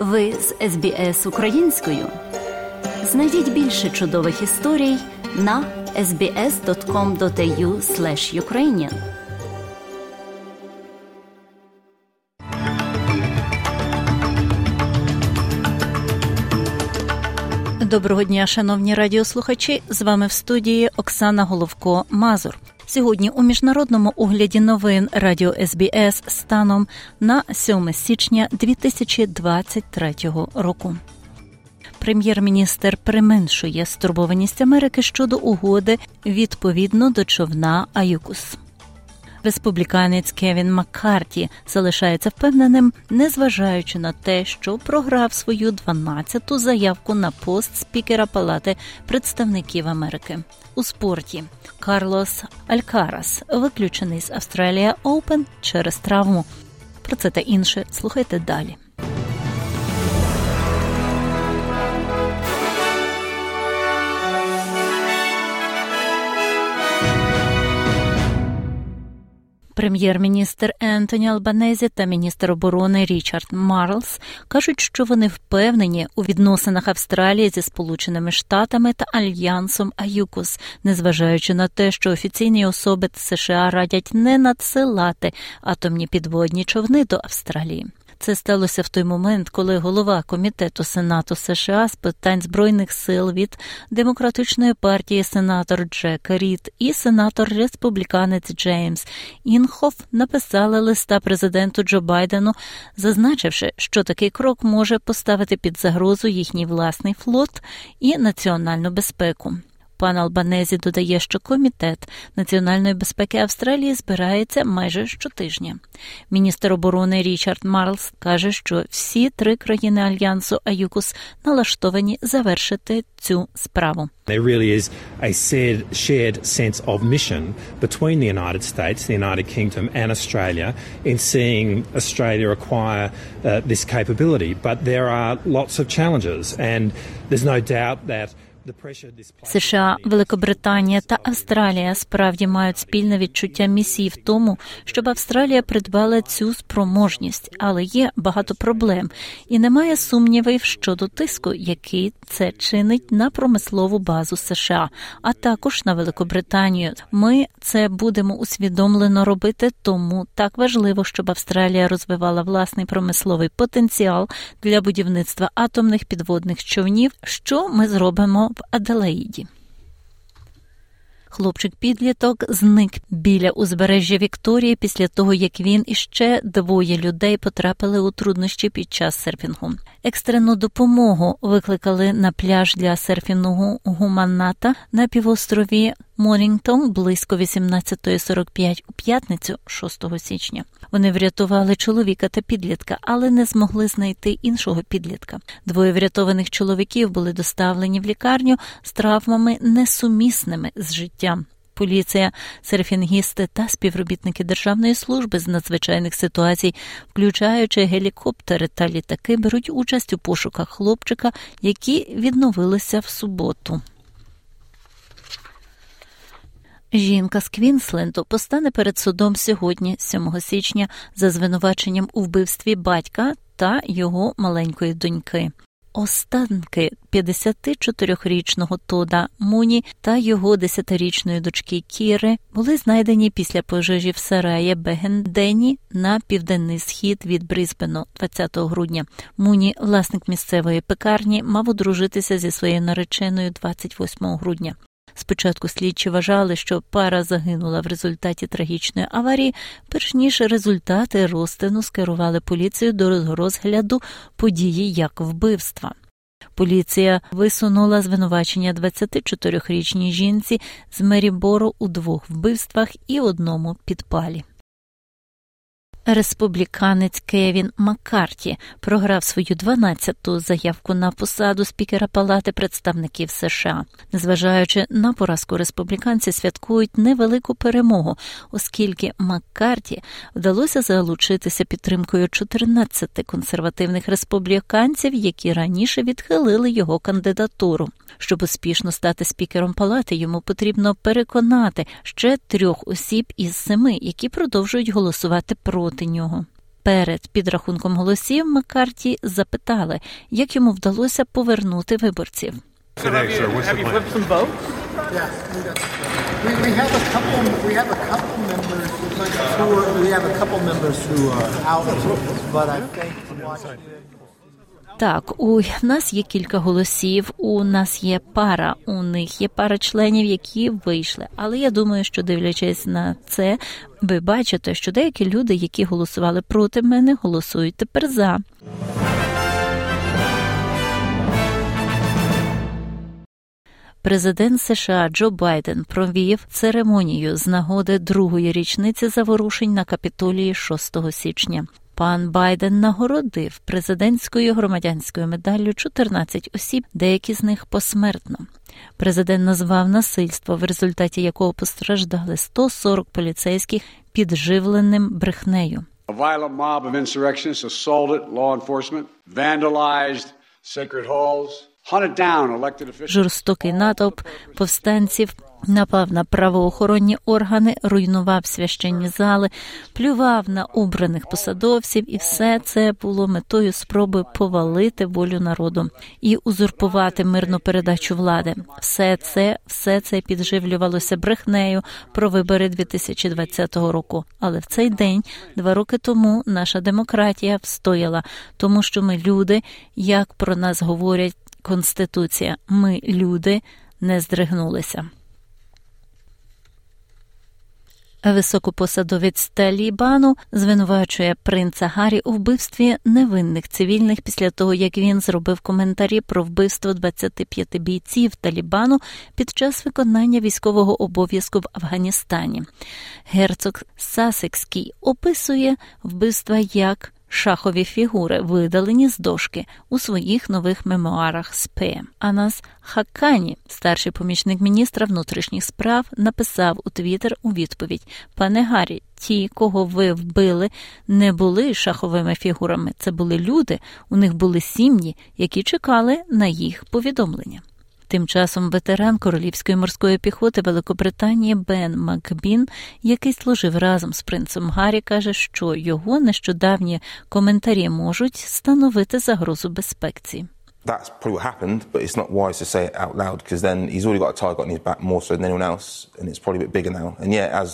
Ви з СБС українською. Знайдіть більше чудових історій на sbs.com.au ukrainian Доброго дня, шановні радіослухачі. З вами в студії Оксана Головко Мазур. Сьогодні у міжнародному огляді новин Радіо СБС станом на 7 січня 2023 року. Прем'єр-міністр применшує стурбованість Америки щодо угоди відповідно до човна Аюкус. Республіканець Кевін Маккарті залишається впевненим, незважаючи на те, що програв свою 12-ту заявку на пост спікера Палати представників Америки у спорті. Карлос Алькарас виключений з Австралія Оупен через травму. Про це та інше слухайте далі. Прем'єр-міністр Ентоні Албанезі та міністр оборони Річард Марлс кажуть, що вони впевнені у відносинах Австралії зі Сполученими Штатами та Альянсом Аюкус, незважаючи на те, що офіційні особи США радять не надсилати атомні підводні човни до Австралії. Це сталося в той момент, коли голова комітету Сенату США з питань збройних сил від демократичної партії сенатор Джек Рід і сенатор республіканець Джеймс Інхоф написали листа президенту Джо Байдену, зазначивши, що такий крок може поставити під загрозу їхній власний флот і національну безпеку. Пан Албанезі додає, що комітет національної безпеки Австралії збирається майже щотижня. Міністр оборони Річард Марлс каже, що всі три країни альянсу Аюкус налаштовані завершити цю справу. There really is a shared sense of mission between the United States, the United Kingdom, and Australia in seeing Australia acquire uh, this capability. But there are lots of challenges, and there's no doubt that. США, Великобританія та Австралія справді мають спільне відчуття місії в тому, щоб Австралія придбала цю спроможність, але є багато проблем, і немає сумнівів щодо тиску, який це чинить на промислову базу США, а також на Великобританію. Ми це будемо усвідомлено робити, тому так важливо, щоб Австралія розвивала власний промисловий потенціал для будівництва атомних підводних човнів, що ми зробимо в Аделаїді. Хлопчик підліток зник біля узбережжя Вікторії після того, як він і ще двоє людей потрапили у труднощі під час серфінгу. Екстрену допомогу викликали на пляж для серфінгу Гуманата на півострові Морінгтон близько 18.45 у п'ятницю, 6 січня. Вони врятували чоловіка та підлітка, але не змогли знайти іншого підлітка. Двоє врятованих чоловіків були доставлені в лікарню з травмами несумісними з життям. Поліція, серфінгісти та співробітники Державної служби з надзвичайних ситуацій, включаючи гелікоптери та літаки, беруть участь у пошуках хлопчика, які відновилися в суботу. Жінка з Квінсленду постане перед судом сьогодні, 7 січня, за звинуваченням у вбивстві батька та його маленької доньки. Останки 54-річного Тода Муні та його 10-річної дочки Кіри були знайдені після пожежі в сараї Бегендені на південний схід від Брізбену 20 грудня. Муні, власник місцевої пекарні, мав одружитися зі своєю нареченою 28 грудня. Спочатку слідчі вважали, що пара загинула в результаті трагічної аварії, перш ніж результати розтину скерували поліцію до розгляду події як вбивства. Поліція висунула звинувачення 24-річній жінці з Мерібору у двох вбивствах і одному підпалі. Республіканець Кевін Маккарті програв свою 12-ту заявку на посаду спікера Палати представників США. Незважаючи на поразку, республіканці святкують невелику перемогу, оскільки Маккарті вдалося залучитися підтримкою 14 консервативних республіканців, які раніше відхилили його кандидатуру. Щоб успішно стати спікером палати, йому потрібно переконати ще трьох осіб із семи, які продовжують голосувати проти нього. Перед підрахунком голосів Маккарті запитали, як йому вдалося повернути виборців. Today, Так, у нас є кілька голосів, у нас є пара, у них є пара членів, які вийшли. Але я думаю, що дивлячись на це, ви бачите, що деякі люди, які голосували проти мене, голосують тепер за. Президент США Джо Байден провів церемонію з нагоди другої річниці заворушень на капітолії 6 січня. Пан Байден нагородив президентською громадянською медаллю 14 осіб, деякі з них посмертно. Президент назвав насильство, в результаті якого постраждали 140 поліцейських підживленим брехнею. A violent mob law enforcement, vandalized sacred halls, Жорстокий натовп повстанців напав на правоохоронні органи, руйнував священні зали, плював на обраних посадовців, і все це було метою спроби повалити волю народу і узурпувати мирну передачу влади. Все це, все це підживлювалося брехнею про вибори 2020 року. Але в цей день, два роки тому, наша демократія встояла, тому що ми люди, як про нас говорять Конституція, ми люди не здригнулися. Високопосадовець Талібану звинувачує принца Гаррі у вбивстві невинних цивільних після того, як він зробив коментарі про вбивство 25 бійців Талібану під час виконання військового обов'язку в Афганістані. Герцог Сасекський описує вбивства як шахові фігури, видалені з дошки у своїх нових мемуарах СП. Анас Хакані, старший помічник міністра внутрішніх справ, написав у Твіттер у відповідь: Пане Гаррі, ті, кого ви вбили, не були шаховими фігурами. Це були люди, у них були сім'ї, які чекали на їх повідомлення. Тим часом ветеран королівської морської піхоти Великобританії Бен Макбін, який служив разом з принцем Гаррі, каже, що його нещодавні коментарі можуть становити загрозу безпеці. That's probably what happened, but it's not wise to say it out loud because then he's already got a target on his back more so than anyone else, and it's probably a bit bigger now. And yeah, as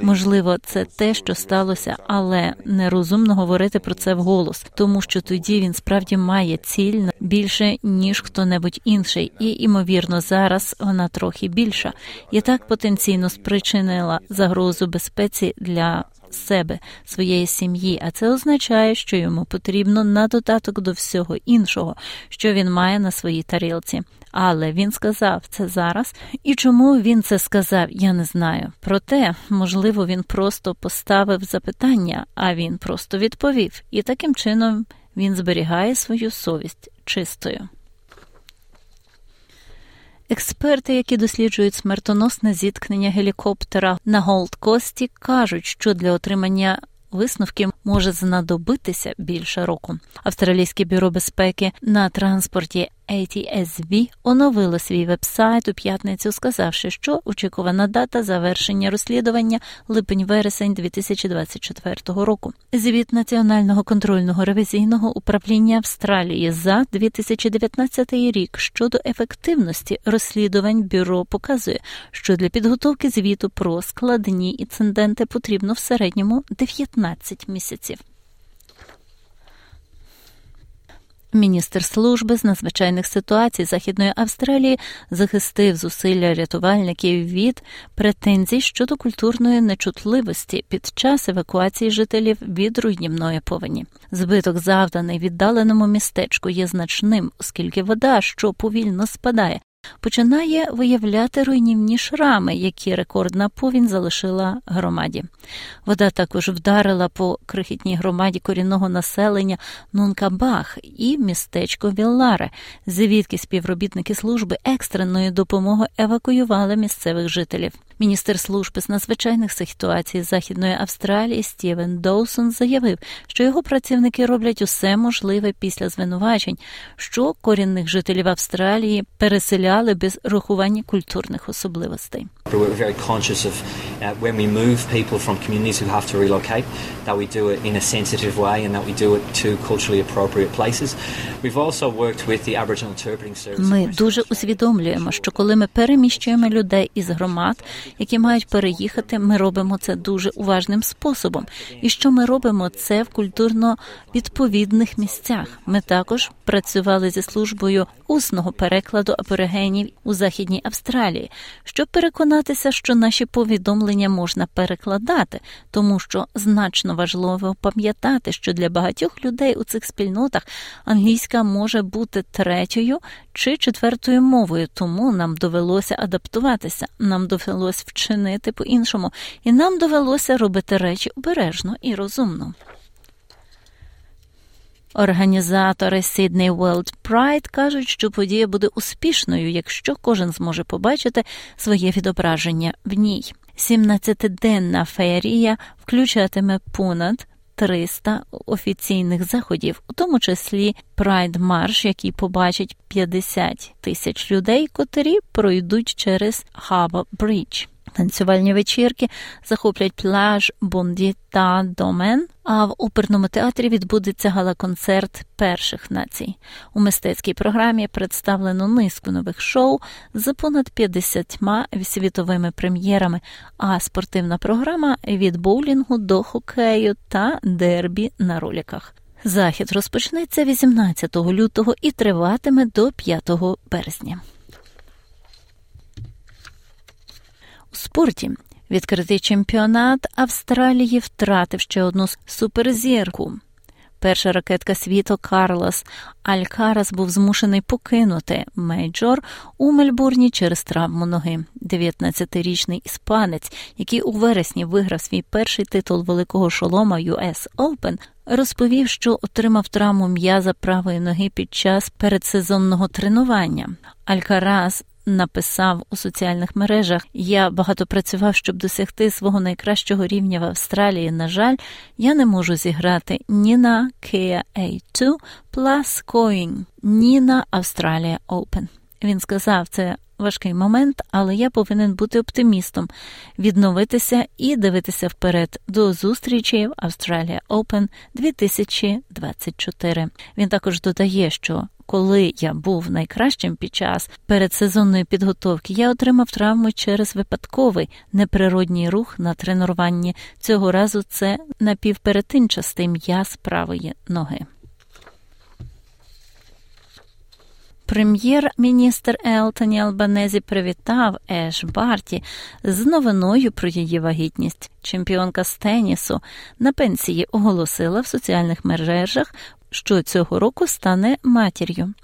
Можливо, це те, що сталося, але нерозумно говорити про це вголос, тому що тоді він справді має ціль більше ніж хто-небудь інший, і ймовірно, зараз вона трохи більша, і так потенційно спричинила загрозу безпеці для. Себе, своєї сім'ї, а це означає, що йому потрібно на додаток до всього іншого, що він має на своїй тарілці. Але він сказав це зараз, і чому він це сказав, я не знаю. Проте, можливо, він просто поставив запитання, а він просто відповів, і таким чином він зберігає свою совість чистою. Експерти, які досліджують смертоносне зіткнення гелікоптера на Голд-Кості, кажуть, що для отримання висновків може знадобитися більше року. Австралійське бюро безпеки на транспорті ATSB оновило свій вебсайт у п'ятницю, сказавши, що очікувана дата завершення розслідування липень-вересень 2024 року. Звіт Національного контрольного ревізійного управління Австралії за 2019 рік щодо ефективності розслідувань бюро показує, що для підготовки звіту про складні інциденти потрібно в середньому 19 місяців. Міністр служби з надзвичайних ситуацій Західної Австралії захистив зусилля рятувальників від претензій щодо культурної нечутливості під час евакуації жителів від руйнівної повені. Збиток, завданий віддаленому містечку, є значним, оскільки вода, що повільно спадає, починає виявляти руйнівні шрами, які рекордна повінь залишила громаді. Вода також вдарила по крихітній громаді корінного населення Нункабах і містечко Вілларе, звідки співробітники служби екстреної допомоги евакуювали місцевих жителів. Міністр служби з надзвичайних ситуацій Західної Австралії Стівен Доусон заявив, що його працівники роблять усе можливе після звинувачень, що корінних жителів Австралії переселяли без рахування культурних особливостей. Uh. Ми дуже усвідомлюємо, що коли ми переміщуємо людей із громад, які мають переїхати, ми робимо це дуже уважним способом. І що ми робимо це в культурно відповідних місцях. Ми також працювали зі службою усного перекладу аборигенів у західній Австралії, щоб переконатися, що наші повідомлення можна перекладати, тому що значно важливо пам'ятати, що для багатьох людей у цих спільнотах англійська може бути третьою чи четвертою мовою, тому нам довелося адаптуватися, нам довелося вчинити по-іншому, і нам довелося робити речі обережно і розумно. Організатори Sydney World Pride кажуть, що подія буде успішною, якщо кожен зможе побачити своє відображення в ній. 17-денна феєрія включатиме понад 300 офіційних заходів, у тому числі Pride Марш, який побачить 50 тисяч людей, котрі пройдуть через Хаба Bridge. Танцювальні вечірки захоплять пляж Бонді та Домен. А в оперному театрі відбудеться гала-концерт перших націй. У мистецькій програмі представлено низку нових шоу з понад 50 світовими прем'єрами, а спортивна програма від боулінгу до хокею та дербі на роліках. Захід розпочнеться 18 лютого і триватиме до 5 березня. У спорті відкритий чемпіонат Австралії втратив ще одну суперзірку. Перша ракетка світу Карлос Алькарас був змушений покинути мейджор у Мельбурні через травму ноги. 19-річний іспанець, який у вересні виграв свій перший титул великого шолома US Open, розповів, що отримав травму м'яза правої ноги під час передсезонного тренування. Алькарас написав у соціальних мережах: Я багато працював, щоб досягти свого найкращого рівня в Австралії. На жаль, я не можу зіграти ні на Kia A2 Plus Coin, ні на Australia Open. Він сказав, це важкий момент, але я повинен бути оптимістом, відновитися і дивитися вперед до зустрічі в Australia Open 2024. Він також додає, що коли я був найкращим під час передсезонної підготовки, я отримав травму через випадковий неприродній рух на тренуванні. Цього разу це напівперетинчастий м'яз правої ноги. Прем'єр-міністр Елтоні Албанезі привітав Еш Барті з новиною про її вагітність. Чемпіонка з тенісу на пенсії оголосила в соціальних мережах що цього року стане матір'ю.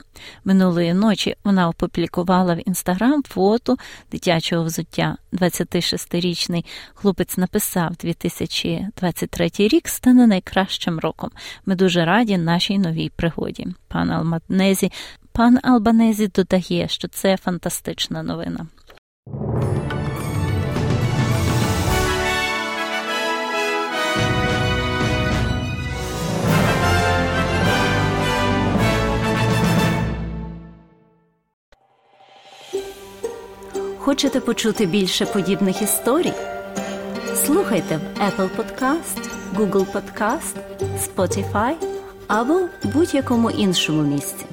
Минулої ночі вона опублікувала в інстаграм фото дитячого взуття. 26-річний хлопець написав: 2023 рік стане найкращим роком. Ми дуже раді нашій новій пригоді. Пан Алматнезі, пан Албанезі додає, що це фантастична новина. Хочете почути більше подібних історій? Слухайте в Apple Podcast, Google Podcast, Spotify або будь-якому іншому місці.